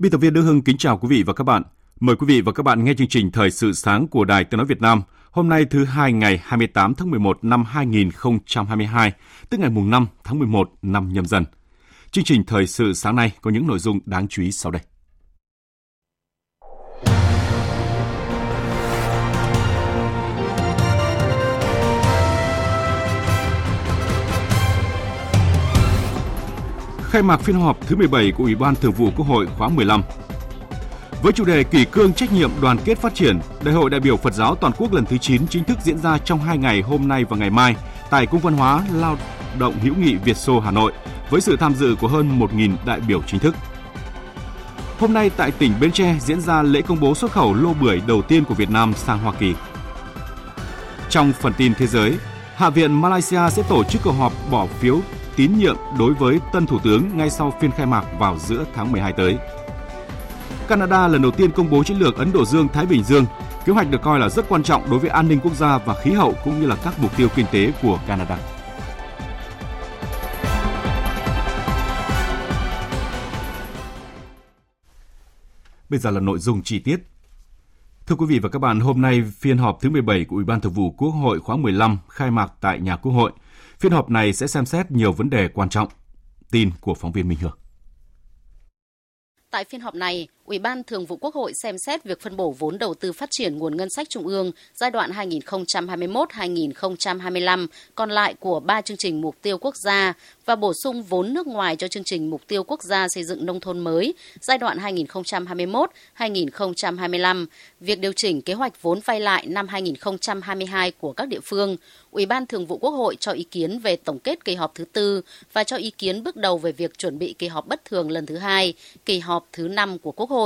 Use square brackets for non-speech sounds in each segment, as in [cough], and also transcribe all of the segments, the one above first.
Biên tập viên Đức Hưng kính chào quý vị và các bạn. Mời quý vị và các bạn nghe chương trình Thời sự sáng của Đài Tiếng nói Việt Nam. Hôm nay thứ hai ngày 28 tháng 11 năm 2022, tức ngày mùng 5 tháng 11 năm nhâm dần. Chương trình Thời sự sáng nay có những nội dung đáng chú ý sau đây. Khai mạc phiên họp thứ 17 của Ủy ban Thường vụ Quốc hội khóa 15. Với chủ đề kỷ cương trách nhiệm đoàn kết phát triển, Đại hội đại biểu Phật giáo toàn quốc lần thứ 9 chính thức diễn ra trong 2 ngày hôm nay và ngày mai tại Cung văn hóa Lao động hữu nghị Việt Xô Hà Nội với sự tham dự của hơn 1.000 đại biểu chính thức. Hôm nay tại tỉnh Bến Tre diễn ra lễ công bố xuất khẩu lô bưởi đầu tiên của Việt Nam sang Hoa Kỳ. Trong phần tin thế giới, Hạ viện Malaysia sẽ tổ chức cuộc họp bỏ phiếu tín nhiệm đối với tân thủ tướng ngay sau phiên khai mạc vào giữa tháng 12 tới. Canada lần đầu tiên công bố chiến lược Ấn Độ Dương-Thái Bình Dương. Kế hoạch được coi là rất quan trọng đối với an ninh quốc gia và khí hậu cũng như là các mục tiêu kinh tế của Canada. Bây giờ là nội dung chi tiết. Thưa quý vị và các bạn, hôm nay phiên họp thứ 17 của Ủy ban Thường vụ Quốc hội khóa 15 khai mạc tại nhà Quốc hội. Phiên họp này sẽ xem xét nhiều vấn đề quan trọng. Tin của phóng viên Minh Hương. Tại phiên họp này, Ủy ban Thường vụ Quốc hội xem xét việc phân bổ vốn đầu tư phát triển nguồn ngân sách trung ương giai đoạn 2021-2025 còn lại của ba chương trình mục tiêu quốc gia và bổ sung vốn nước ngoài cho chương trình mục tiêu quốc gia xây dựng nông thôn mới giai đoạn 2021-2025, việc điều chỉnh kế hoạch vốn vay lại năm 2022 của các địa phương, Ủy ban Thường vụ Quốc hội cho ý kiến về tổng kết kỳ họp thứ tư và cho ý kiến bước đầu về việc chuẩn bị kỳ họp bất thường lần thứ hai, kỳ họp thứ năm của Quốc hội.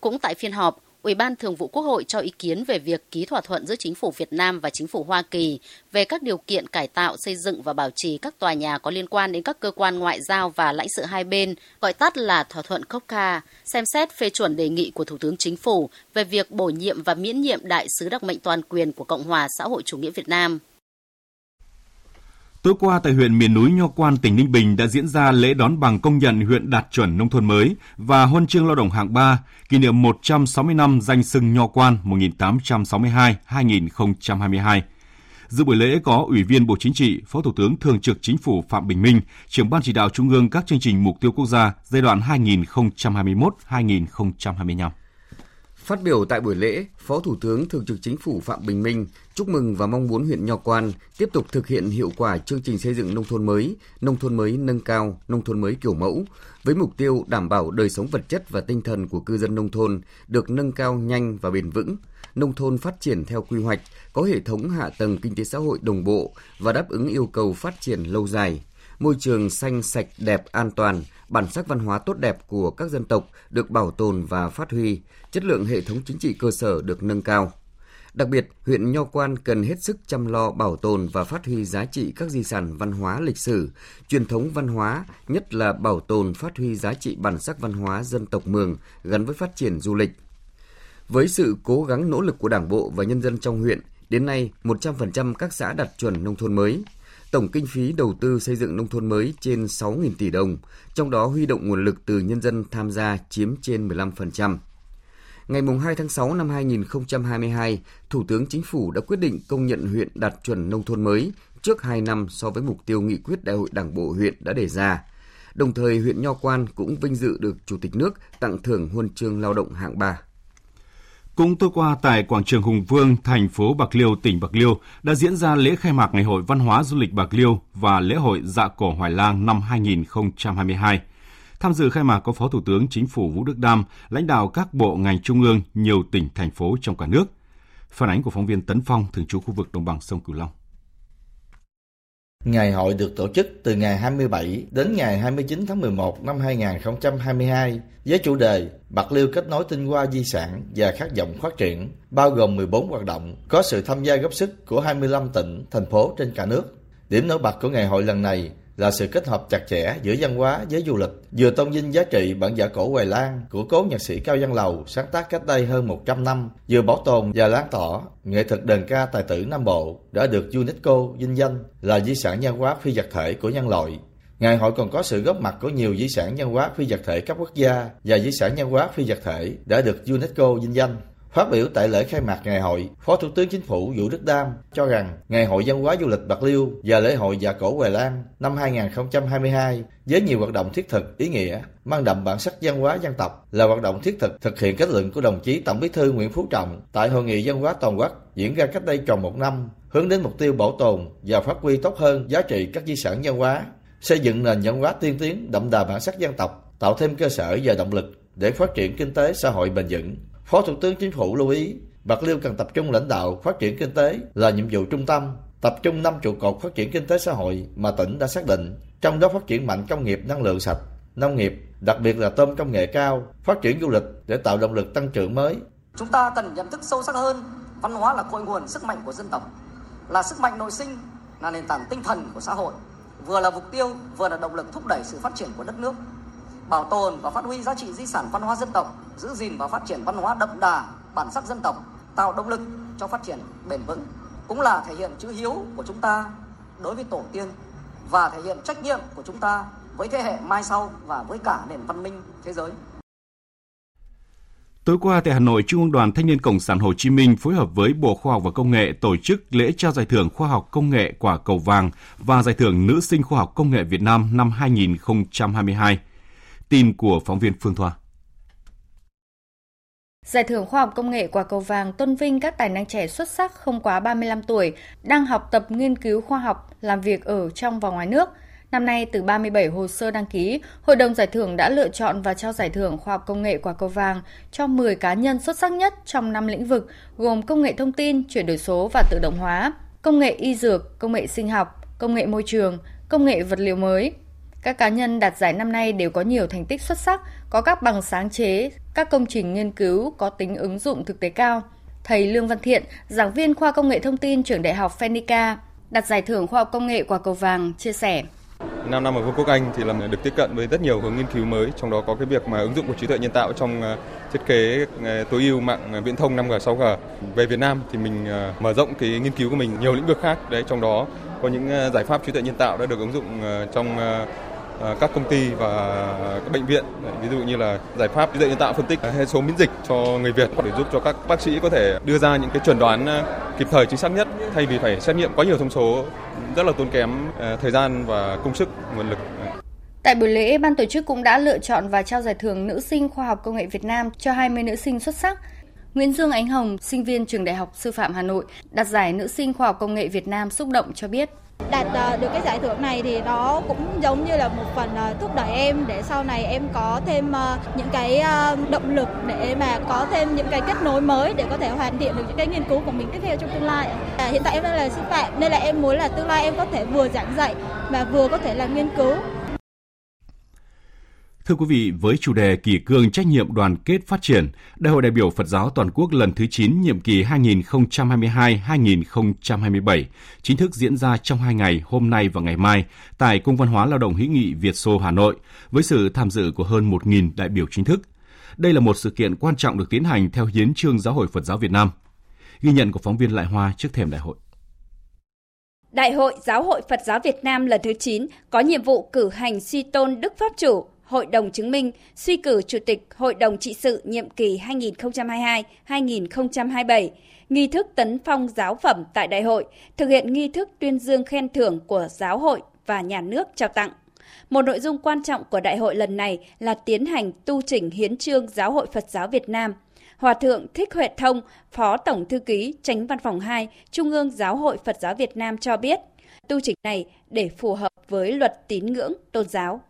Cũng tại phiên họp, Ủy ban Thường vụ Quốc hội cho ý kiến về việc ký thỏa thuận giữa Chính phủ Việt Nam và Chính phủ Hoa Kỳ về các điều kiện cải tạo, xây dựng và bảo trì các tòa nhà có liên quan đến các cơ quan ngoại giao và lãnh sự hai bên, gọi tắt là thỏa thuận COPCA, xem xét phê chuẩn đề nghị của Thủ tướng Chính phủ về việc bổ nhiệm và miễn nhiệm đại sứ đặc mệnh toàn quyền của Cộng hòa xã hội chủ nghĩa Việt Nam. Tối qua tại huyện miền núi Nho Quan, tỉnh Ninh Bình đã diễn ra lễ đón bằng công nhận huyện đạt chuẩn nông thôn mới và huân chương lao động hạng 3, kỷ niệm 160 năm danh sưng Nho Quan 1862-2022. Dự buổi lễ có Ủy viên Bộ Chính trị, Phó Thủ tướng Thường trực Chính phủ Phạm Bình Minh, trưởng Ban chỉ đạo Trung ương các chương trình mục tiêu quốc gia giai đoạn 2021-2025. Phát biểu tại buổi lễ, Phó Thủ tướng Thường trực Chính phủ Phạm Bình Minh chúc mừng và mong muốn huyện Nho Quan tiếp tục thực hiện hiệu quả chương trình xây dựng nông thôn mới, nông thôn mới nâng cao, nông thôn mới kiểu mẫu, với mục tiêu đảm bảo đời sống vật chất và tinh thần của cư dân nông thôn được nâng cao nhanh và bền vững, nông thôn phát triển theo quy hoạch, có hệ thống hạ tầng kinh tế xã hội đồng bộ và đáp ứng yêu cầu phát triển lâu dài, môi trường xanh sạch đẹp an toàn, bản sắc văn hóa tốt đẹp của các dân tộc được bảo tồn và phát huy, chất lượng hệ thống chính trị cơ sở được nâng cao. Đặc biệt, huyện Nho Quan cần hết sức chăm lo bảo tồn và phát huy giá trị các di sản văn hóa lịch sử, truyền thống văn hóa, nhất là bảo tồn phát huy giá trị bản sắc văn hóa dân tộc Mường gắn với phát triển du lịch. Với sự cố gắng nỗ lực của Đảng bộ và nhân dân trong huyện, đến nay 100% các xã đạt chuẩn nông thôn mới. Tổng kinh phí đầu tư xây dựng nông thôn mới trên 6.000 tỷ đồng, trong đó huy động nguồn lực từ nhân dân tham gia chiếm trên 15%. Ngày 2 tháng 6 năm 2022, Thủ tướng Chính phủ đã quyết định công nhận huyện đạt chuẩn nông thôn mới trước 2 năm so với mục tiêu nghị quyết Đại hội Đảng bộ huyện đã đề ra. Đồng thời, huyện Nho Quan cũng vinh dự được Chủ tịch nước tặng thưởng huân chương lao động hạng 3. Cũng tối qua tại quảng trường Hùng Vương, thành phố Bạc Liêu, tỉnh Bạc Liêu đã diễn ra lễ khai mạc Ngày hội Văn hóa Du lịch Bạc Liêu và lễ hội Dạ cổ Hoài Lang năm 2022. Tham dự khai mạc có Phó Thủ tướng Chính phủ Vũ Đức Đam, lãnh đạo các bộ ngành trung ương, nhiều tỉnh, thành phố trong cả nước. Phản ánh của phóng viên Tấn Phong, thường trú khu vực đồng bằng sông Cửu Long. Ngày hội được tổ chức từ ngày 27 đến ngày 29 tháng 11 năm 2022 với chủ đề Bạc Liêu kết nối tinh hoa di sản và khát vọng phát triển, bao gồm 14 hoạt động, có sự tham gia góp sức của 25 tỉnh, thành phố trên cả nước. Điểm nổi bật của ngày hội lần này là sự kết hợp chặt chẽ giữa văn hóa với du lịch, vừa tôn vinh giá trị bản giả cổ Hoài Lan của cố nhạc sĩ Cao Văn Lầu sáng tác cách đây hơn 100 năm, vừa bảo tồn và lan tỏa nghệ thuật đờn ca tài tử Nam Bộ đã được UNESCO vinh danh là di sản văn hóa phi vật thể của nhân loại. Ngày hội còn có sự góp mặt của nhiều di sản văn hóa phi vật thể cấp quốc gia và di sản văn hóa phi vật thể đã được UNESCO vinh danh. Phát biểu tại lễ khai mạc ngày hội, Phó Thủ tướng Chính phủ Vũ Đức Đam cho rằng Ngày hội văn hóa du lịch Bạc Liêu và lễ hội dạ cổ Hoài Lan năm 2022 với nhiều hoạt động thiết thực, ý nghĩa, mang đậm bản sắc văn hóa dân tộc là hoạt động thiết thực thực hiện kết luận của đồng chí Tổng Bí thư Nguyễn Phú Trọng tại Hội nghị văn hóa toàn quốc diễn ra cách đây tròn một năm, hướng đến mục tiêu bảo tồn và phát huy tốt hơn giá trị các di sản văn hóa, xây dựng nền văn hóa tiên tiến đậm đà bản sắc dân tộc, tạo thêm cơ sở và động lực để phát triển kinh tế xã hội bền vững. Phó Thủ tướng Chính phủ lưu ý, Bạc Liêu cần tập trung lãnh đạo phát triển kinh tế là nhiệm vụ trung tâm, tập trung năm trụ cột phát triển kinh tế xã hội mà tỉnh đã xác định, trong đó phát triển mạnh công nghiệp năng lượng sạch, nông nghiệp, đặc biệt là tôm công nghệ cao, phát triển du lịch để tạo động lực tăng trưởng mới. Chúng ta cần nhận thức sâu sắc hơn, văn hóa là cội nguồn sức mạnh của dân tộc, là sức mạnh nội sinh, là nền tảng tinh thần của xã hội, vừa là mục tiêu, vừa là động lực thúc đẩy sự phát triển của đất nước bảo tồn và phát huy giá trị di sản văn hóa dân tộc, giữ gìn và phát triển văn hóa đậm đà, bản sắc dân tộc, tạo động lực cho phát triển bền vững, cũng là thể hiện chữ hiếu của chúng ta đối với tổ tiên và thể hiện trách nhiệm của chúng ta với thế hệ mai sau và với cả nền văn minh thế giới. Tối qua tại Hà Nội, Trung ương Đoàn Thanh niên Cộng sản Hồ Chí Minh phối hợp với Bộ Khoa học và Công nghệ tổ chức lễ trao giải thưởng Khoa học Công nghệ Quả Cầu Vàng và giải thưởng Nữ sinh Khoa học Công nghệ Việt Nam năm 2022. Tin của phóng viên Phương Thoa. Giải thưởng khoa học công nghệ quả cầu vàng tôn vinh các tài năng trẻ xuất sắc không quá 35 tuổi, đang học tập nghiên cứu khoa học, làm việc ở trong và ngoài nước. Năm nay, từ 37 hồ sơ đăng ký, Hội đồng Giải thưởng đã lựa chọn và trao giải thưởng khoa học công nghệ quả cầu vàng cho 10 cá nhân xuất sắc nhất trong 5 lĩnh vực, gồm công nghệ thông tin, chuyển đổi số và tự động hóa, công nghệ y dược, công nghệ sinh học, công nghệ môi trường, công nghệ vật liệu mới, các cá nhân đạt giải năm nay đều có nhiều thành tích xuất sắc, có các bằng sáng chế, các công trình nghiên cứu có tính ứng dụng thực tế cao. Thầy Lương Văn Thiện, giảng viên khoa công nghệ thông tin trường Đại học Phenica, đạt giải thưởng khoa học công nghệ quả cầu vàng, chia sẻ. 5 năm ở Vương quốc Anh thì là được tiếp cận với rất nhiều hướng nghiên cứu mới, trong đó có cái việc mà ứng dụng của trí tuệ nhân tạo trong ờ, thiết kế ờ, tối ưu mạng ờ, viễn thông 5G 6G. Về Việt Nam thì mình mở rộng cái nghiên cứu của mình nhiều lĩnh vực khác đấy, trong đó có những giải pháp trí tuệ nhân tạo đã được ứng dụng trong À, các công ty và các bệnh viện ví dụ như là giải pháp trí tuệ nhân tạo phân tích à, hệ số miễn dịch cho người Việt để giúp cho các bác sĩ có thể đưa ra những cái chuẩn đoán à, kịp thời chính xác nhất thay vì phải xét nghiệm quá nhiều thông số rất là tốn kém thời gian và công sức nguồn lực. Tại buổi lễ, ban tổ chức cũng đã lựa chọn và trao giải thưởng nữ sinh khoa học công nghệ Việt Nam cho 20 nữ sinh xuất sắc. Nguyễn Dương Ánh Hồng, sinh viên trường Đại học Sư phạm Hà Nội, đạt giải nữ sinh khoa học công nghệ Việt Nam xúc động cho biết đạt ờ, được cái giải thưởng này thì nó cũng giống như là một phần ờ, thúc đẩy em để sau này em có thêm ờ, những cái động lực để mà có thêm những cái kết nối mới để có thể hoàn thiện được những cái nghiên cứu của mình tiếp theo trong tương lai. À, hiện tại em đang là sư phạm nên là em muốn là tương lai em có thể vừa giảng dạy mà vừa có thể làm nghiên cứu Thưa quý vị, với chủ đề kỷ cương trách nhiệm đoàn kết phát triển, Đại hội đại biểu Phật giáo toàn quốc lần thứ 9 nhiệm kỳ 2022-2027 chính thức diễn ra trong hai ngày hôm nay và ngày mai tại Cung văn hóa lao động hữu nghị Việt Xô Hà Nội với sự tham dự của hơn 1.000 đại biểu chính thức. Đây là một sự kiện quan trọng được tiến hành theo hiến trương Giáo hội Phật giáo Việt Nam. Ghi nhận của phóng viên Lại Hoa trước thềm đại hội. Đại hội Giáo hội Phật giáo Việt Nam lần thứ 9 có nhiệm vụ cử hành suy tôn Đức Pháp Chủ, Hội đồng chứng minh suy cử Chủ tịch Hội đồng trị sự nhiệm kỳ 2022-2027, nghi thức tấn phong giáo phẩm tại đại hội, thực hiện nghi thức tuyên dương khen thưởng của giáo hội và nhà nước trao tặng. Một nội dung quan trọng của đại hội lần này là tiến hành tu chỉnh hiến trương Giáo hội Phật giáo Việt Nam. Hòa thượng Thích Huệ Thông, Phó Tổng Thư ký Tránh Văn phòng 2, Trung ương Giáo hội Phật giáo Việt Nam cho biết, tu chỉnh này để phù hợp với luật tín ngưỡng tôn giáo.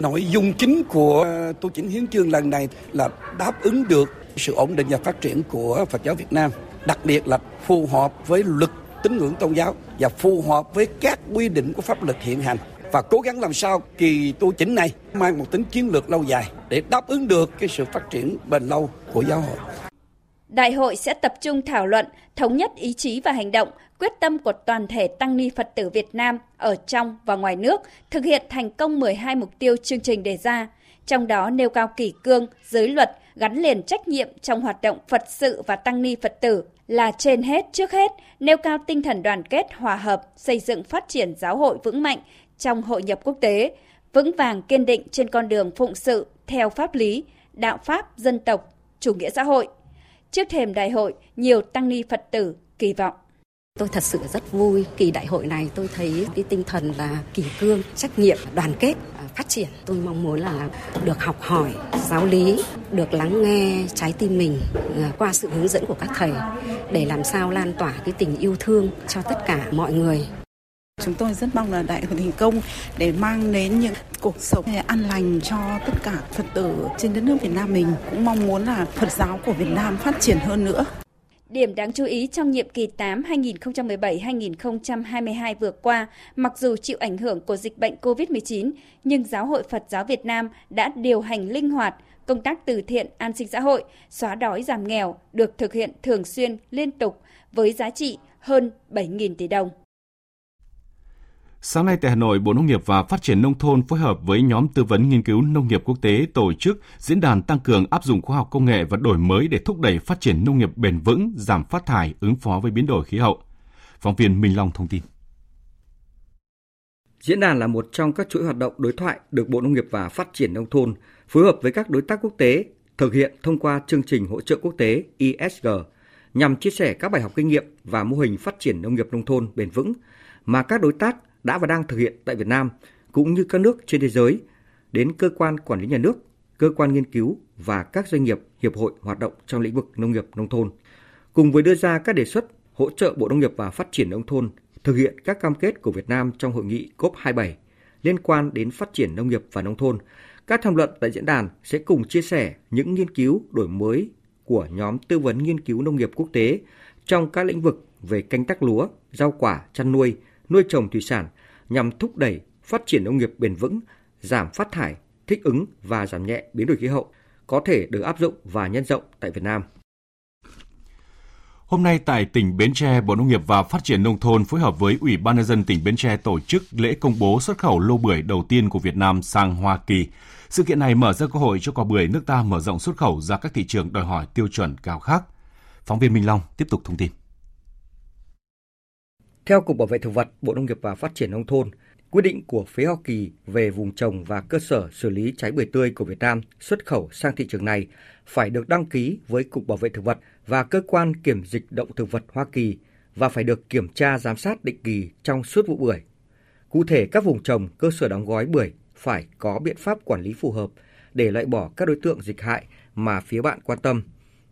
Nội dung chính của tu chỉnh hiến chương lần này là đáp ứng được sự ổn định và phát triển của Phật giáo Việt Nam, đặc biệt là phù hợp với luật tín ngưỡng tôn giáo và phù hợp với các quy định của pháp luật hiện hành và cố gắng làm sao kỳ tu chỉnh này mang một tính chiến lược lâu dài để đáp ứng được cái sự phát triển bền lâu của giáo hội. Đại hội sẽ tập trung thảo luận, thống nhất ý chí và hành động, quyết tâm của toàn thể tăng ni Phật tử Việt Nam ở trong và ngoài nước thực hiện thành công 12 mục tiêu chương trình đề ra, trong đó nêu cao kỷ cương, giới luật, gắn liền trách nhiệm trong hoạt động Phật sự và tăng ni Phật tử là trên hết trước hết nêu cao tinh thần đoàn kết hòa hợp, xây dựng phát triển giáo hội vững mạnh trong hội nhập quốc tế, vững vàng kiên định trên con đường phụng sự theo pháp lý, đạo pháp dân tộc, chủ nghĩa xã hội. Trước thềm đại hội, nhiều tăng ni Phật tử kỳ vọng Tôi thật sự rất vui kỳ đại hội này tôi thấy cái tinh thần là kỷ cương, trách nhiệm, đoàn kết, à, phát triển. Tôi mong muốn là được học hỏi giáo lý, được lắng nghe trái tim mình à, qua sự hướng dẫn của các thầy để làm sao lan tỏa cái tình yêu thương cho tất cả mọi người. Chúng tôi rất mong là đại hội thành công để mang đến những cuộc sống an lành cho tất cả Phật tử trên đất nước Việt Nam mình. Cũng mong muốn là Phật giáo của Việt Nam phát triển hơn nữa. Điểm đáng chú ý trong nhiệm kỳ 8 2017-2022 vừa qua, mặc dù chịu ảnh hưởng của dịch bệnh COVID-19, nhưng Giáo hội Phật giáo Việt Nam đã điều hành linh hoạt, công tác từ thiện an sinh xã hội, xóa đói giảm nghèo được thực hiện thường xuyên, liên tục với giá trị hơn 7.000 tỷ đồng. Sáng nay tại Hà Nội, Bộ Nông nghiệp và Phát triển Nông thôn phối hợp với nhóm tư vấn nghiên cứu nông nghiệp quốc tế tổ chức diễn đàn tăng cường áp dụng khoa học công nghệ và đổi mới để thúc đẩy phát triển nông nghiệp bền vững, giảm phát thải, ứng phó với biến đổi khí hậu. Phóng viên Minh Long thông tin. Diễn đàn là một trong các chuỗi hoạt động đối thoại được Bộ Nông nghiệp và Phát triển Nông thôn phối hợp với các đối tác quốc tế thực hiện thông qua chương trình hỗ trợ quốc tế ISG nhằm chia sẻ các bài học kinh nghiệm và mô hình phát triển nông nghiệp nông thôn bền vững mà các đối tác đã và đang thực hiện tại Việt Nam cũng như các nước trên thế giới đến cơ quan quản lý nhà nước, cơ quan nghiên cứu và các doanh nghiệp, hiệp hội hoạt động trong lĩnh vực nông nghiệp nông thôn. Cùng với đưa ra các đề xuất hỗ trợ Bộ Nông nghiệp và Phát triển nông thôn thực hiện các cam kết của Việt Nam trong hội nghị COP27 liên quan đến phát triển nông nghiệp và nông thôn, các tham luận tại diễn đàn sẽ cùng chia sẻ những nghiên cứu đổi mới của nhóm tư vấn nghiên cứu nông nghiệp quốc tế trong các lĩnh vực về canh tác lúa, rau quả, chăn nuôi, nuôi trồng thủy sản nhằm thúc đẩy phát triển nông nghiệp bền vững, giảm phát thải, thích ứng và giảm nhẹ biến đổi khí hậu có thể được áp dụng và nhân rộng tại Việt Nam. Hôm nay tại tỉnh Bến Tre, Bộ Nông nghiệp và Phát triển Nông thôn phối hợp với Ủy ban nhân dân tỉnh Bến Tre tổ chức lễ công bố xuất khẩu lô bưởi đầu tiên của Việt Nam sang Hoa Kỳ. Sự kiện này mở ra cơ hội cho quả bưởi nước ta mở rộng xuất khẩu ra các thị trường đòi hỏi tiêu chuẩn cao khác. Phóng viên Minh Long tiếp tục thông tin. Theo Cục Bảo vệ Thực vật, Bộ Nông nghiệp và Phát triển Nông thôn, quyết định của phía Hoa Kỳ về vùng trồng và cơ sở xử lý trái bưởi tươi của Việt Nam xuất khẩu sang thị trường này phải được đăng ký với Cục Bảo vệ Thực vật và Cơ quan Kiểm dịch Động Thực vật Hoa Kỳ và phải được kiểm tra giám sát định kỳ trong suốt vụ bưởi. Cụ thể, các vùng trồng, cơ sở đóng gói bưởi phải có biện pháp quản lý phù hợp để loại bỏ các đối tượng dịch hại mà phía bạn quan tâm,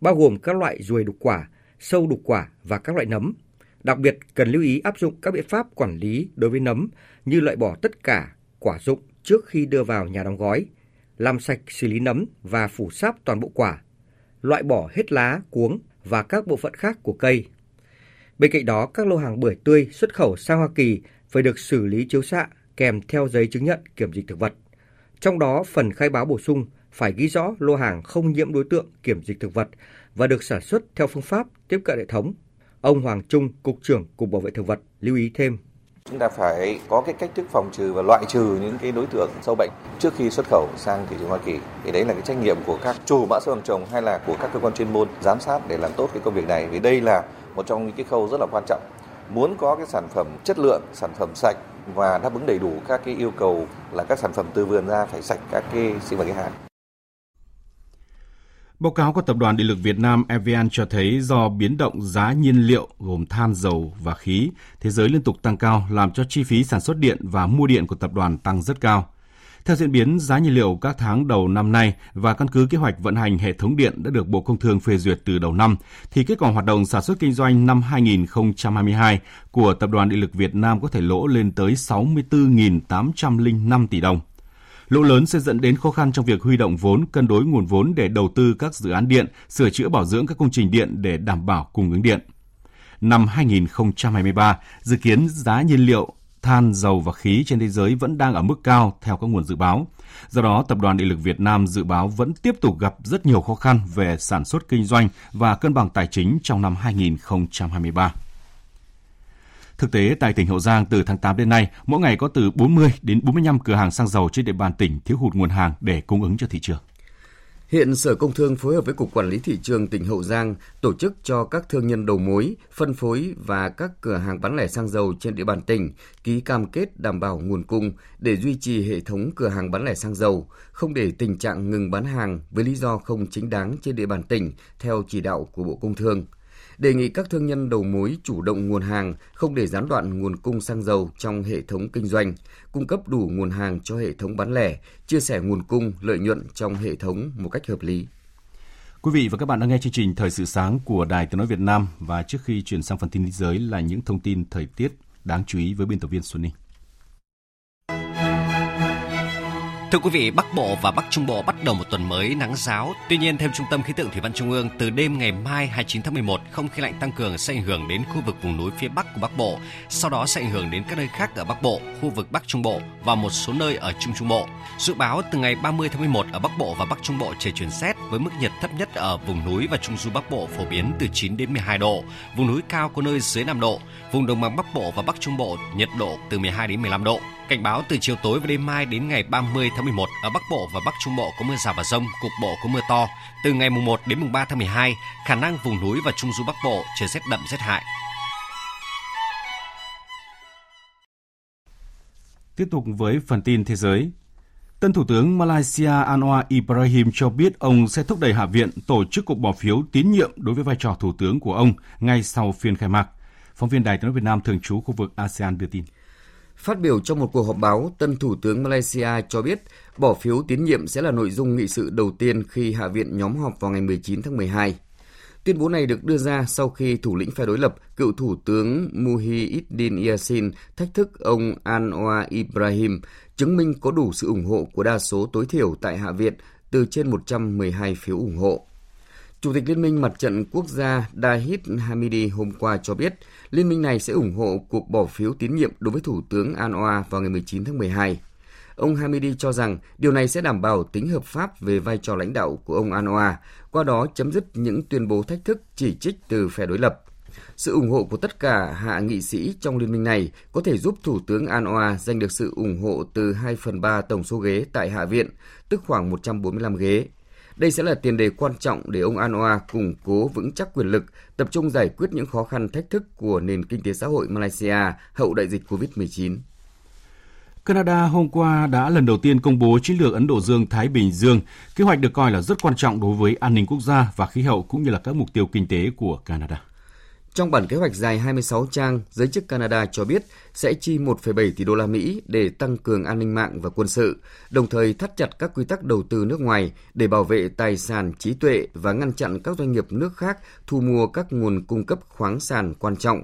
bao gồm các loại ruồi đục quả, sâu đục quả và các loại nấm Đặc biệt cần lưu ý áp dụng các biện pháp quản lý đối với nấm như loại bỏ tất cả quả dụng trước khi đưa vào nhà đóng gói, làm sạch xử lý nấm và phủ sáp toàn bộ quả, loại bỏ hết lá, cuống và các bộ phận khác của cây. Bên cạnh đó, các lô hàng bưởi tươi xuất khẩu sang Hoa Kỳ phải được xử lý chiếu xạ kèm theo giấy chứng nhận kiểm dịch thực vật. Trong đó, phần khai báo bổ sung phải ghi rõ lô hàng không nhiễm đối tượng kiểm dịch thực vật và được sản xuất theo phương pháp tiếp cận hệ thống Ông Hoàng Trung, Cục trưởng Cục Bảo vệ Thực vật lưu ý thêm. Chúng ta phải có cái cách thức phòng trừ và loại trừ những cái đối tượng sâu bệnh trước khi xuất khẩu sang thị trường Hoa Kỳ. Thì đấy là cái trách nhiệm của các chủ mã số hàng trồng hay là của các cơ quan chuyên môn giám sát để làm tốt cái công việc này. Vì đây là một trong những cái khâu rất là quan trọng. Muốn có cái sản phẩm chất lượng, sản phẩm sạch và đáp ứng đầy đủ các cái yêu cầu là các sản phẩm từ vườn ra phải sạch các cái sinh vật gây hại. Báo cáo của Tập đoàn Điện lực Việt Nam EVN cho thấy do biến động giá nhiên liệu gồm than, dầu và khí, thế giới liên tục tăng cao làm cho chi phí sản xuất điện và mua điện của tập đoàn tăng rất cao. Theo diễn biến giá nhiên liệu các tháng đầu năm nay và căn cứ kế hoạch vận hành hệ thống điện đã được Bộ Công Thương phê duyệt từ đầu năm, thì kết quả hoạt động sản xuất kinh doanh năm 2022 của Tập đoàn Điện lực Việt Nam có thể lỗ lên tới 64.805 tỷ đồng. Lỗ lớn sẽ dẫn đến khó khăn trong việc huy động vốn, cân đối nguồn vốn để đầu tư các dự án điện, sửa chữa bảo dưỡng các công trình điện để đảm bảo cung ứng điện. Năm 2023, dự kiến giá nhiên liệu than, dầu và khí trên thế giới vẫn đang ở mức cao theo các nguồn dự báo. Do đó, Tập đoàn Điện lực Việt Nam dự báo vẫn tiếp tục gặp rất nhiều khó khăn về sản xuất kinh doanh và cân bằng tài chính trong năm 2023. Thực tế, tại tỉnh Hậu Giang từ tháng 8 đến nay, mỗi ngày có từ 40 đến 45 cửa hàng xăng dầu trên địa bàn tỉnh thiếu hụt nguồn hàng để cung ứng cho thị trường. Hiện Sở Công Thương phối hợp với Cục Quản lý Thị trường tỉnh Hậu Giang tổ chức cho các thương nhân đầu mối, phân phối và các cửa hàng bán lẻ xăng dầu trên địa bàn tỉnh ký cam kết đảm bảo nguồn cung để duy trì hệ thống cửa hàng bán lẻ xăng dầu, không để tình trạng ngừng bán hàng với lý do không chính đáng trên địa bàn tỉnh theo chỉ đạo của Bộ Công Thương đề nghị các thương nhân đầu mối chủ động nguồn hàng, không để gián đoạn nguồn cung xăng dầu trong hệ thống kinh doanh, cung cấp đủ nguồn hàng cho hệ thống bán lẻ, chia sẻ nguồn cung, lợi nhuận trong hệ thống một cách hợp lý. Quý vị và các bạn đang nghe chương trình Thời sự sáng của Đài Tiếng nói Việt Nam và trước khi chuyển sang phần tin thế giới là những thông tin thời tiết đáng chú ý với biên tập viên Xuân Ninh. Thưa quý vị, Bắc Bộ và Bắc Trung Bộ bắt đầu một tuần mới nắng giáo. Tuy nhiên, theo Trung tâm Khí tượng Thủy văn Trung ương, từ đêm ngày mai 29 tháng 11, không khí lạnh tăng cường sẽ ảnh hưởng đến khu vực vùng núi phía Bắc của Bắc Bộ, sau đó sẽ ảnh hưởng đến các nơi khác ở Bắc Bộ, khu vực Bắc Trung Bộ và một số nơi ở Trung Trung Bộ. Dự báo từ ngày 30 tháng 11 ở Bắc Bộ và Bắc Trung Bộ trời chuyển rét với mức nhiệt thấp nhất ở vùng núi và Trung du Bắc Bộ phổ biến từ 9 đến 12 độ, vùng núi cao có nơi dưới 5 độ, vùng đồng bằng Bắc Bộ và Bắc Trung Bộ nhiệt độ từ 12 đến 15 độ. Cảnh báo từ chiều tối và đêm mai đến ngày 30 tháng 11 ở Bắc Bộ và Bắc Trung Bộ có mưa rào và rông, cục bộ có mưa to. Từ ngày mùng 1 đến mùng 3 tháng 12, khả năng vùng núi và Trung du Bắc Bộ trời rét đậm rét hại. Tiếp tục với phần tin thế giới. Tân Thủ tướng Malaysia Anwar Ibrahim cho biết ông sẽ thúc đẩy Hạ viện tổ chức cuộc bỏ phiếu tín nhiệm đối với vai trò Thủ tướng của ông ngay sau phiên khai mạc. Phóng viên Đài tiếng nói Việt Nam thường trú khu vực ASEAN đưa tin. Phát biểu trong một cuộc họp báo, tân Thủ tướng Malaysia cho biết bỏ phiếu tín nhiệm sẽ là nội dung nghị sự đầu tiên khi Hạ viện nhóm họp vào ngày 19 tháng 12. Tuyên bố này được đưa ra sau khi thủ lĩnh phe đối lập, cựu Thủ tướng Muhyiddin Yassin thách thức ông Anwar Ibrahim chứng minh có đủ sự ủng hộ của đa số tối thiểu tại Hạ viện từ trên 112 phiếu ủng hộ. Chủ tịch Liên minh Mặt trận Quốc gia Dahid Hamidi hôm qua cho biết Liên minh này sẽ ủng hộ cuộc bỏ phiếu tín nhiệm đối với Thủ tướng Anwar vào ngày 19 tháng 12. Ông Hamidi cho rằng điều này sẽ đảm bảo tính hợp pháp về vai trò lãnh đạo của ông Anwar, qua đó chấm dứt những tuyên bố thách thức chỉ trích từ phe đối lập. Sự ủng hộ của tất cả hạ nghị sĩ trong liên minh này có thể giúp Thủ tướng Anwar giành được sự ủng hộ từ 2 phần 3 tổng số ghế tại Hạ viện, tức khoảng 145 ghế. Đây sẽ là tiền đề quan trọng để ông Anoa củng cố vững chắc quyền lực, tập trung giải quyết những khó khăn thách thức của nền kinh tế xã hội Malaysia hậu đại dịch COVID-19. Canada hôm qua đã lần đầu tiên công bố chiến lược Ấn Độ Dương-Thái Bình Dương. Kế hoạch được coi là rất quan trọng đối với an ninh quốc gia và khí hậu cũng như là các mục tiêu kinh tế của Canada. Trong bản kế hoạch dài 26 trang, giới chức Canada cho biết sẽ chi 1,7 tỷ đô la Mỹ để tăng cường an ninh mạng và quân sự, đồng thời thắt chặt các quy tắc đầu tư nước ngoài để bảo vệ tài sản trí tuệ và ngăn chặn các doanh nghiệp nước khác thu mua các nguồn cung cấp khoáng sản quan trọng.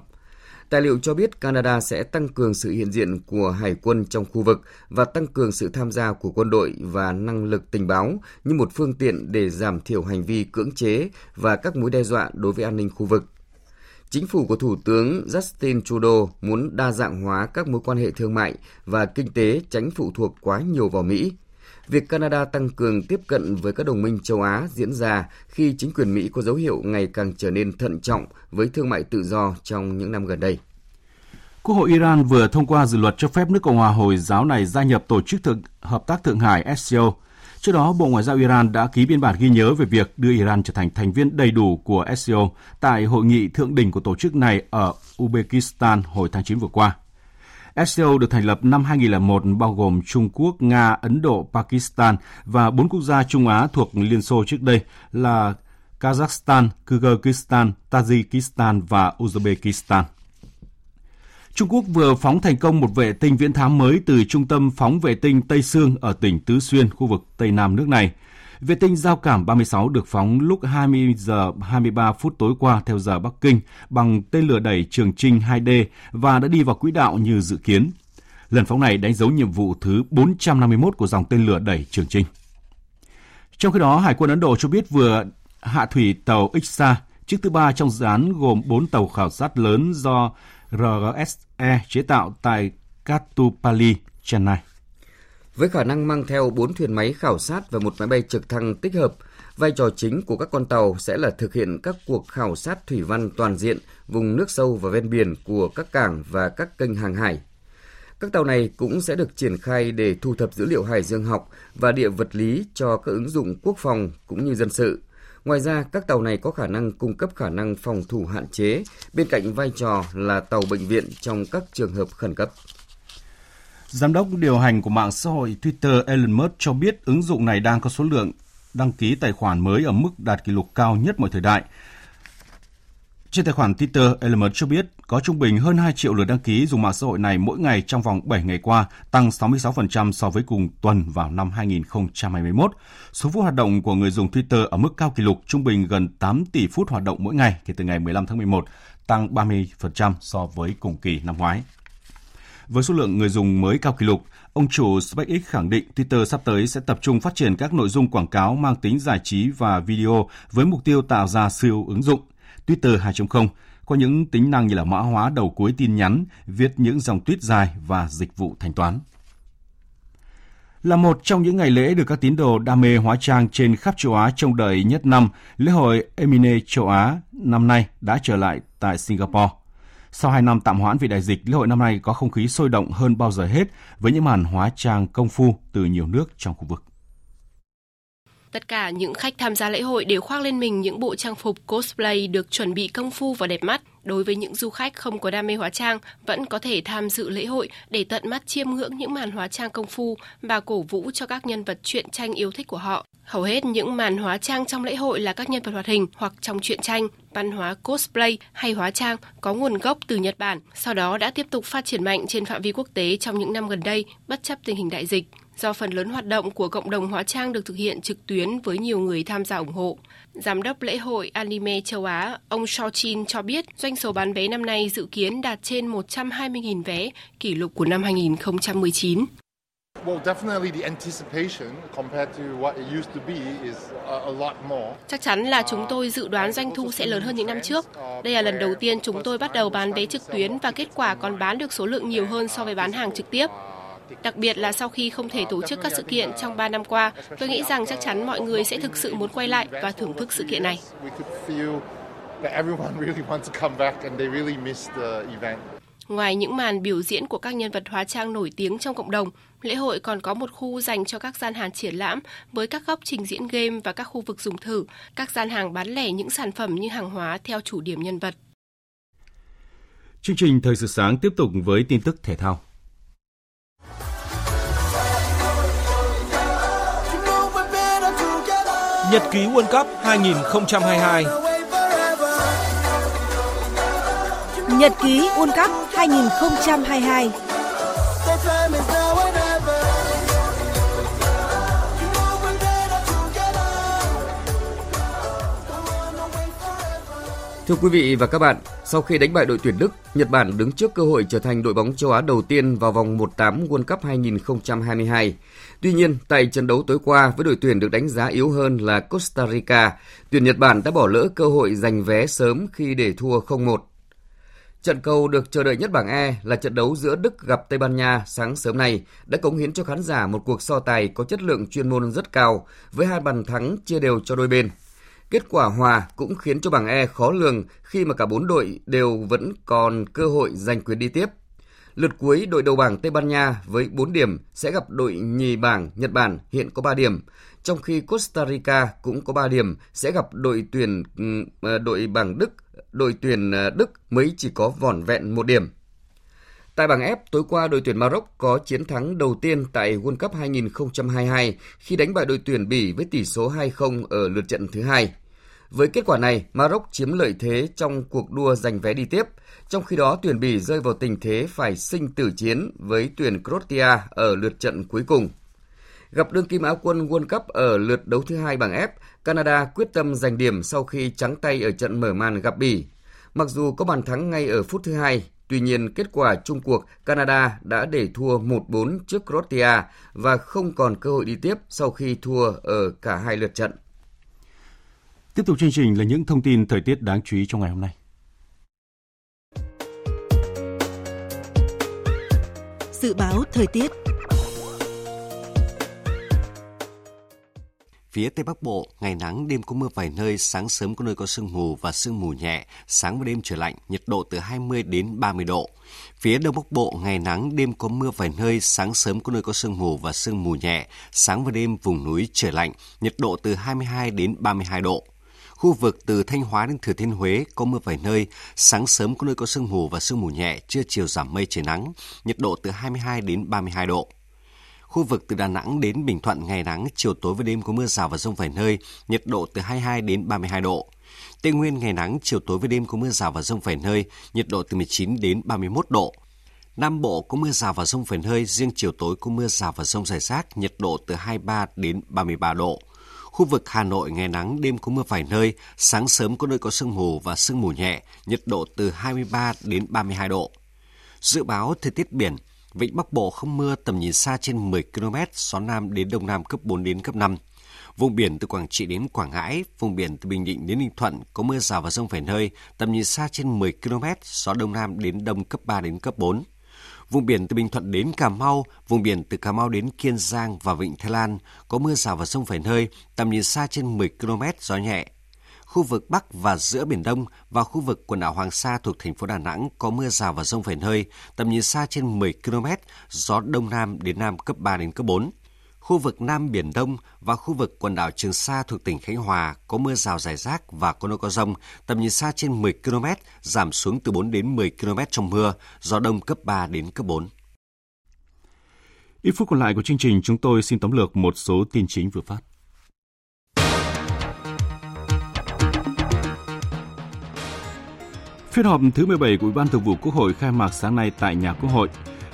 Tài liệu cho biết Canada sẽ tăng cường sự hiện diện của hải quân trong khu vực và tăng cường sự tham gia của quân đội và năng lực tình báo như một phương tiện để giảm thiểu hành vi cưỡng chế và các mối đe dọa đối với an ninh khu vực. Chính phủ của Thủ tướng Justin Trudeau muốn đa dạng hóa các mối quan hệ thương mại và kinh tế tránh phụ thuộc quá nhiều vào Mỹ. Việc Canada tăng cường tiếp cận với các đồng minh châu Á diễn ra khi chính quyền Mỹ có dấu hiệu ngày càng trở nên thận trọng với thương mại tự do trong những năm gần đây. Quốc hội Iran vừa thông qua dự luật cho phép nước Cộng hòa Hồi giáo này gia nhập Tổ chức Thượng, Hợp tác Thượng Hải SCO Trước đó, Bộ Ngoại giao Iran đã ký biên bản ghi nhớ về việc đưa Iran trở thành thành viên đầy đủ của SCO tại hội nghị thượng đỉnh của tổ chức này ở Uzbekistan hồi tháng 9 vừa qua. SCO được thành lập năm 2001 bao gồm Trung Quốc, Nga, Ấn Độ, Pakistan và bốn quốc gia Trung Á thuộc Liên Xô trước đây là Kazakhstan, Kyrgyzstan, Tajikistan và Uzbekistan. Trung Quốc vừa phóng thành công một vệ tinh viễn thám mới từ trung tâm phóng vệ tinh Tây Sương ở tỉnh Tứ Xuyên, khu vực Tây Nam nước này. Vệ tinh giao cảm 36 được phóng lúc 20 giờ 23 phút tối qua theo giờ Bắc Kinh bằng tên lửa đẩy Trường Trinh 2D và đã đi vào quỹ đạo như dự kiến. Lần phóng này đánh dấu nhiệm vụ thứ 451 của dòng tên lửa đẩy Trường Trinh. Trong khi đó, Hải quân Ấn Độ cho biết vừa hạ thủy tàu Iksa, chiếc thứ ba trong dự án gồm 4 tàu khảo sát lớn do RGSE chế tạo tại Katupali, Chennai. Với khả năng mang theo 4 thuyền máy khảo sát và một máy bay trực thăng tích hợp, vai trò chính của các con tàu sẽ là thực hiện các cuộc khảo sát thủy văn toàn diện vùng nước sâu và ven biển của các cảng và các kênh hàng hải. Các tàu này cũng sẽ được triển khai để thu thập dữ liệu hải dương học và địa vật lý cho các ứng dụng quốc phòng cũng như dân sự. Ngoài ra, các tàu này có khả năng cung cấp khả năng phòng thủ hạn chế, bên cạnh vai trò là tàu bệnh viện trong các trường hợp khẩn cấp. Giám đốc điều hành của mạng xã hội Twitter Elon Musk cho biết ứng dụng này đang có số lượng đăng ký tài khoản mới ở mức đạt kỷ lục cao nhất mọi thời đại. Trên tài khoản Twitter, Element cho biết có trung bình hơn 2 triệu lượt đăng ký dùng mạng xã hội này mỗi ngày trong vòng 7 ngày qua, tăng 66% so với cùng tuần vào năm 2021. Số phút hoạt động của người dùng Twitter ở mức cao kỷ lục trung bình gần 8 tỷ phút hoạt động mỗi ngày kể từ ngày 15 tháng 11, tăng 30% so với cùng kỳ năm ngoái. Với số lượng người dùng mới cao kỷ lục, ông chủ SpaceX khẳng định Twitter sắp tới sẽ tập trung phát triển các nội dung quảng cáo mang tính giải trí và video với mục tiêu tạo ra siêu ứng dụng. Twitter 2.0 có những tính năng như là mã hóa đầu cuối tin nhắn, viết những dòng tweet dài và dịch vụ thanh toán. Là một trong những ngày lễ được các tín đồ đam mê hóa trang trên khắp châu Á trông đợi nhất năm, lễ hội Emine châu Á năm nay đã trở lại tại Singapore. Sau 2 năm tạm hoãn vì đại dịch, lễ hội năm nay có không khí sôi động hơn bao giờ hết với những màn hóa trang công phu từ nhiều nước trong khu vực. Tất cả những khách tham gia lễ hội đều khoác lên mình những bộ trang phục cosplay được chuẩn bị công phu và đẹp mắt. Đối với những du khách không có đam mê hóa trang, vẫn có thể tham dự lễ hội để tận mắt chiêm ngưỡng những màn hóa trang công phu và cổ vũ cho các nhân vật truyện tranh yêu thích của họ. Hầu hết những màn hóa trang trong lễ hội là các nhân vật hoạt hình hoặc trong truyện tranh, văn hóa cosplay hay hóa trang có nguồn gốc từ Nhật Bản, sau đó đã tiếp tục phát triển mạnh trên phạm vi quốc tế trong những năm gần đây bất chấp tình hình đại dịch do phần lớn hoạt động của cộng đồng hóa trang được thực hiện trực tuyến với nhiều người tham gia ủng hộ. Giám đốc lễ hội Anime châu Á, ông Shaw Chin cho biết doanh số bán vé năm nay dự kiến đạt trên 120.000 vé, kỷ lục của năm 2019. Chắc chắn là chúng tôi dự đoán doanh thu sẽ lớn hơn những năm trước. Đây là lần đầu tiên chúng tôi bắt đầu bán vé trực tuyến và kết quả còn bán được số lượng nhiều hơn so với bán hàng trực tiếp. Đặc biệt là sau khi không thể tổ chức các sự kiện trong 3 năm qua, tôi nghĩ rằng chắc chắn mọi người sẽ thực sự muốn quay lại và thưởng thức sự kiện này. [laughs] Ngoài những màn biểu diễn của các nhân vật hóa trang nổi tiếng trong cộng đồng, lễ hội còn có một khu dành cho các gian hàng triển lãm với các góc trình diễn game và các khu vực dùng thử, các gian hàng bán lẻ những sản phẩm như hàng hóa theo chủ điểm nhân vật. Chương trình Thời sự sáng tiếp tục với tin tức thể thao. Nhật ký World Cup 2022 Nhật ký World Cup 2022 Thưa quý vị và các bạn, sau khi đánh bại đội tuyển Đức, Nhật Bản đứng trước cơ hội trở thành đội bóng châu Á đầu tiên vào vòng 1/8 World Cup 2022. Tuy nhiên, tại trận đấu tối qua với đội tuyển được đánh giá yếu hơn là Costa Rica, tuyển Nhật Bản đã bỏ lỡ cơ hội giành vé sớm khi để thua 0-1. Trận cầu được chờ đợi nhất bảng E là trận đấu giữa Đức gặp Tây Ban Nha sáng sớm nay đã cống hiến cho khán giả một cuộc so tài có chất lượng chuyên môn rất cao với hai bàn thắng chia đều cho đôi bên. Kết quả hòa cũng khiến cho bảng E khó lường khi mà cả bốn đội đều vẫn còn cơ hội giành quyền đi tiếp. Lượt cuối đội đầu bảng Tây Ban Nha với 4 điểm sẽ gặp đội nhì bảng Nhật Bản hiện có 3 điểm, trong khi Costa Rica cũng có 3 điểm sẽ gặp đội tuyển ừ, ờ, đội bảng Đức, đội tuyển ờ, Đức mới chỉ có vỏn vẹn một điểm. Tại bảng F, tối qua đội tuyển Maroc có chiến thắng đầu tiên tại World Cup 2022 khi đánh bại đội tuyển Bỉ với tỷ số 2-0 ở lượt trận thứ hai. Với kết quả này, Maroc chiếm lợi thế trong cuộc đua giành vé đi tiếp, trong khi đó tuyển Bỉ rơi vào tình thế phải sinh tử chiến với tuyển Croatia ở lượt trận cuối cùng. Gặp đương kim Á quân World Cup ở lượt đấu thứ hai bảng F, Canada quyết tâm giành điểm sau khi trắng tay ở trận mở màn gặp Bỉ. Mặc dù có bàn thắng ngay ở phút thứ hai, tuy nhiên kết quả chung cuộc Canada đã để thua 1-4 trước Croatia và không còn cơ hội đi tiếp sau khi thua ở cả hai lượt trận. Tiếp tục chương trình là những thông tin thời tiết đáng chú ý trong ngày hôm nay. Dự báo thời tiết Phía Tây Bắc Bộ, ngày nắng, đêm có mưa vài nơi, sáng sớm có nơi có sương mù và sương mù nhẹ, sáng và đêm trời lạnh, nhiệt độ từ 20 đến 30 độ. Phía Đông Bắc Bộ, ngày nắng, đêm có mưa vài nơi, sáng sớm có nơi có sương mù và sương mù nhẹ, sáng và đêm vùng núi trời lạnh, nhiệt độ từ 22 đến 32 độ. Khu vực từ Thanh Hóa đến Thừa Thiên Huế có mưa vài nơi, sáng sớm có nơi có sương mù và sương mù nhẹ, trưa chiều giảm mây trời nắng, nhiệt độ từ 22 đến 32 độ. Khu vực từ Đà Nẵng đến Bình Thuận ngày nắng, chiều tối và đêm có mưa rào và rông vài nơi, nhiệt độ từ 22 đến 32 độ. Tây Nguyên ngày nắng, chiều tối và đêm có mưa rào và rông vài nơi, nhiệt độ từ 19 đến 31 độ. Nam Bộ có mưa rào và rông vài nơi, riêng chiều tối có mưa rào và rông rải rác, nhiệt độ từ 23 đến 33 độ. Khu vực Hà Nội ngày nắng, đêm có mưa vài nơi, sáng sớm có nơi có sương mù và sương mù nhẹ, nhiệt độ từ 23 đến 32 độ. Dự báo thời tiết biển, Vịnh Bắc Bộ không mưa, tầm nhìn xa trên 10 km, gió Nam đến Đông Nam cấp 4 đến cấp 5. Vùng biển từ Quảng Trị đến Quảng Ngãi, vùng biển từ Bình Định đến Ninh Thuận có mưa rào và rông vài nơi, tầm nhìn xa trên 10 km, gió Đông Nam đến Đông cấp 3 đến cấp 4. Vùng biển từ Bình Thuận đến Cà Mau, vùng biển từ Cà Mau đến Kiên Giang và Vịnh Thái Lan có mưa rào và rông vài nơi, tầm nhìn xa trên 10 km, gió nhẹ. Khu vực Bắc và giữa Biển Đông và khu vực quần đảo Hoàng Sa thuộc thành phố Đà Nẵng có mưa rào và rông vài nơi, tầm nhìn xa trên 10 km, gió Đông Nam đến Nam cấp 3 đến cấp 4. Khu vực Nam Biển Đông và khu vực quần đảo Trường Sa thuộc tỉnh Khánh Hòa có mưa rào rải rác và có nơi có rông, tầm nhìn xa trên 10 km, giảm xuống từ 4 đến 10 km trong mưa, gió đông cấp 3 đến cấp 4. Ít phút còn lại của chương trình, chúng tôi xin tóm lược một số tin chính vừa phát. Phiên họp thứ 17 của Ủy ban Thường vụ Quốc hội khai mạc sáng nay tại nhà Quốc hội.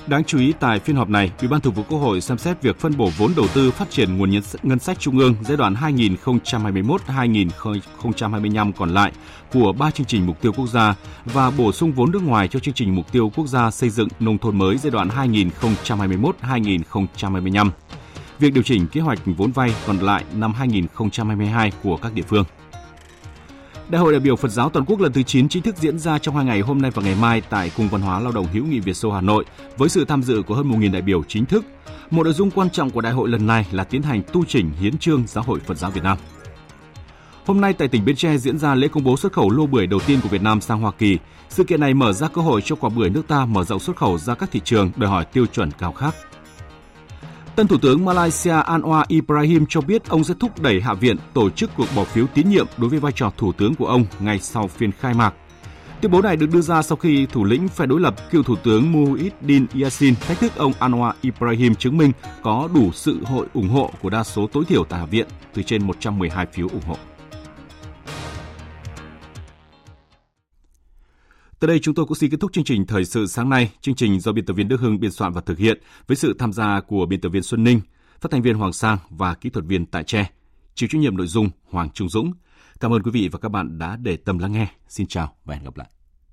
Đáng chú ý tại phiên họp này, Ủy ban Thường vụ Quốc hội xem xét việc phân bổ vốn đầu tư phát triển nguồn ngân sách trung ương giai đoạn 2021-2025 còn lại của ba chương trình mục tiêu quốc gia và bổ sung vốn nước ngoài cho chương trình mục tiêu quốc gia xây dựng nông thôn mới giai đoạn 2021-2025. Việc điều chỉnh kế hoạch vốn vay còn lại năm 2022 của các địa phương. Đại hội đại biểu Phật giáo toàn quốc lần thứ 9 chính thức diễn ra trong hai ngày hôm nay và ngày mai tại Cung văn hóa lao động hữu nghị Việt Xô Hà Nội với sự tham dự của hơn 1.000 đại biểu chính thức. Một nội dung quan trọng của đại hội lần này là tiến hành tu chỉnh hiến trương Giáo hội Phật giáo Việt Nam. Hôm nay tại tỉnh Bến Tre diễn ra lễ công bố xuất khẩu lô bưởi đầu tiên của Việt Nam sang Hoa Kỳ. Sự kiện này mở ra cơ hội cho quả bưởi nước ta mở rộng xuất khẩu ra các thị trường đòi hỏi tiêu chuẩn cao khác. Tân Thủ tướng Malaysia Anwar Ibrahim cho biết ông sẽ thúc đẩy Hạ viện tổ chức cuộc bỏ phiếu tín nhiệm đối với vai trò Thủ tướng của ông ngay sau phiên khai mạc. Tuyên bố này được đưa ra sau khi thủ lĩnh phe đối lập cựu Thủ tướng Muhyiddin Yassin thách thức ông Anwar Ibrahim chứng minh có đủ sự hội ủng hộ của đa số tối thiểu tại Hạ viện từ trên 112 phiếu ủng hộ. Tới đây chúng tôi cũng xin kết thúc chương trình Thời sự sáng nay. Chương trình do biên tập viên Đức Hưng biên soạn và thực hiện với sự tham gia của biên tập viên Xuân Ninh, phát thanh viên Hoàng Sang và kỹ thuật viên Tại Tre. Chịu trách nhiệm nội dung Hoàng Trung Dũng. Cảm ơn quý vị và các bạn đã để tâm lắng nghe. Xin chào và hẹn gặp lại.